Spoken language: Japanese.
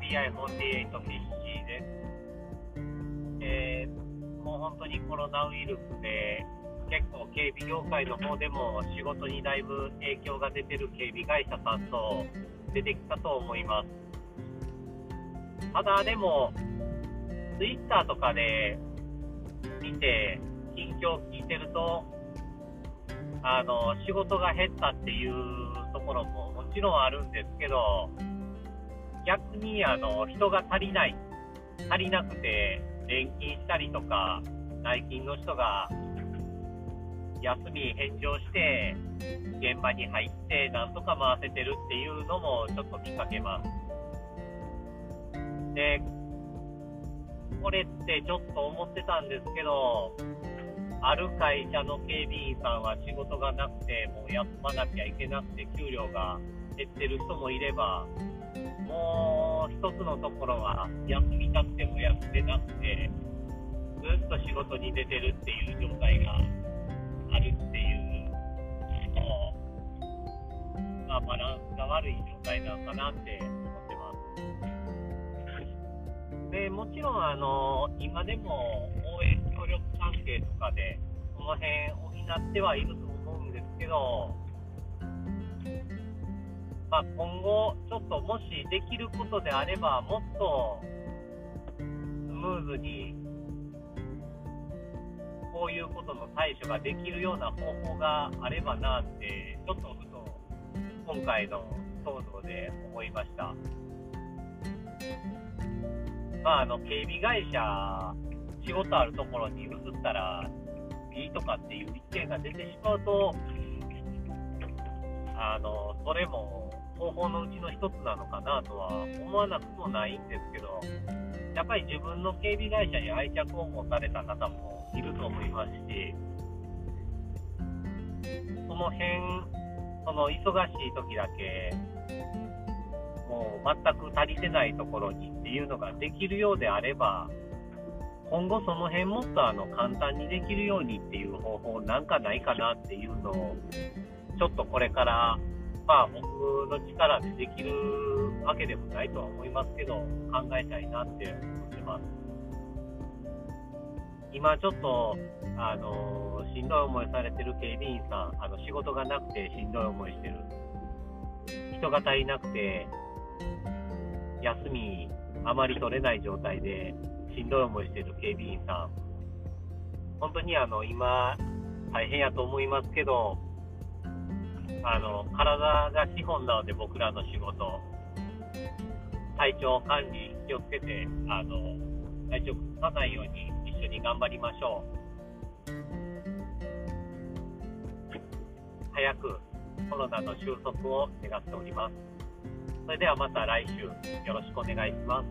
CI48 フィッシーです。えー、もう本当にコロナウイルスで結構警備業界の方でも仕事にだいぶ影響が出てる警備会社さんと出てきたと思います。ただでも、ツイッターとかで見て、近況聞いてると、あの、仕事が減ったっていうところももちろんあるんですけど、逆にあの、人が足りない、足りなくて、連勤したりとか、内勤の人が休み返上して、現場に入って、なんとか回せてるっていうのもちょっと見かけます。で、これってちょっと思ってたんですけど、ある会社の警備員さんは仕事がなくて、もう休まなきゃいけなくて、給料が減ってる人もいれば、もう一つのところは休みたくても休めなくて、ずっと仕事に出てるっていう状態があるっていうのまあ、バランスが悪い状態なのかなって思ってます。でもちろんあの今でも応援協力関係とかでこの辺補ってはいると思うんですけど、まあ、今後ちょっともしできることであればもっとスムーズにこういうことの対処ができるような方法があればなってちょっとふと今回の騒動で思いました。まあ、あの警備会社、仕事あるところに移ったらいいとかっていう意見が出てしまうと、あのそれも方法のうちの一つなのかなとは思わなくもないんですけど、やっぱり自分の警備会社に愛着を持たれた方もいると思いますし、その辺、その忙しい時だけ、もう全く足りてないところにっていうのができるようであれば、今後その辺もっとあの簡単にできるようにっていう方法なんかないかなっていうのを、ちょっとこれから、まあ僕の力でできるわけでもないとは思いますけど、考えたいなって思ってます。今ちょっと、あのしんどい思いされてる警備員さん、あの仕事がなくてしんどい思いしてる。人が足りなくて、休みあまり取れない状態でしんどい思いしてる警備員さん、本当にあの今、大変やと思いますけど、あの体が資本なので、僕らの仕事、体調管理気をつけて、あの体調崩さないように一緒に頑張りましょう。早くコロナの収束を願っております。それではまた来週よろしくお願いします。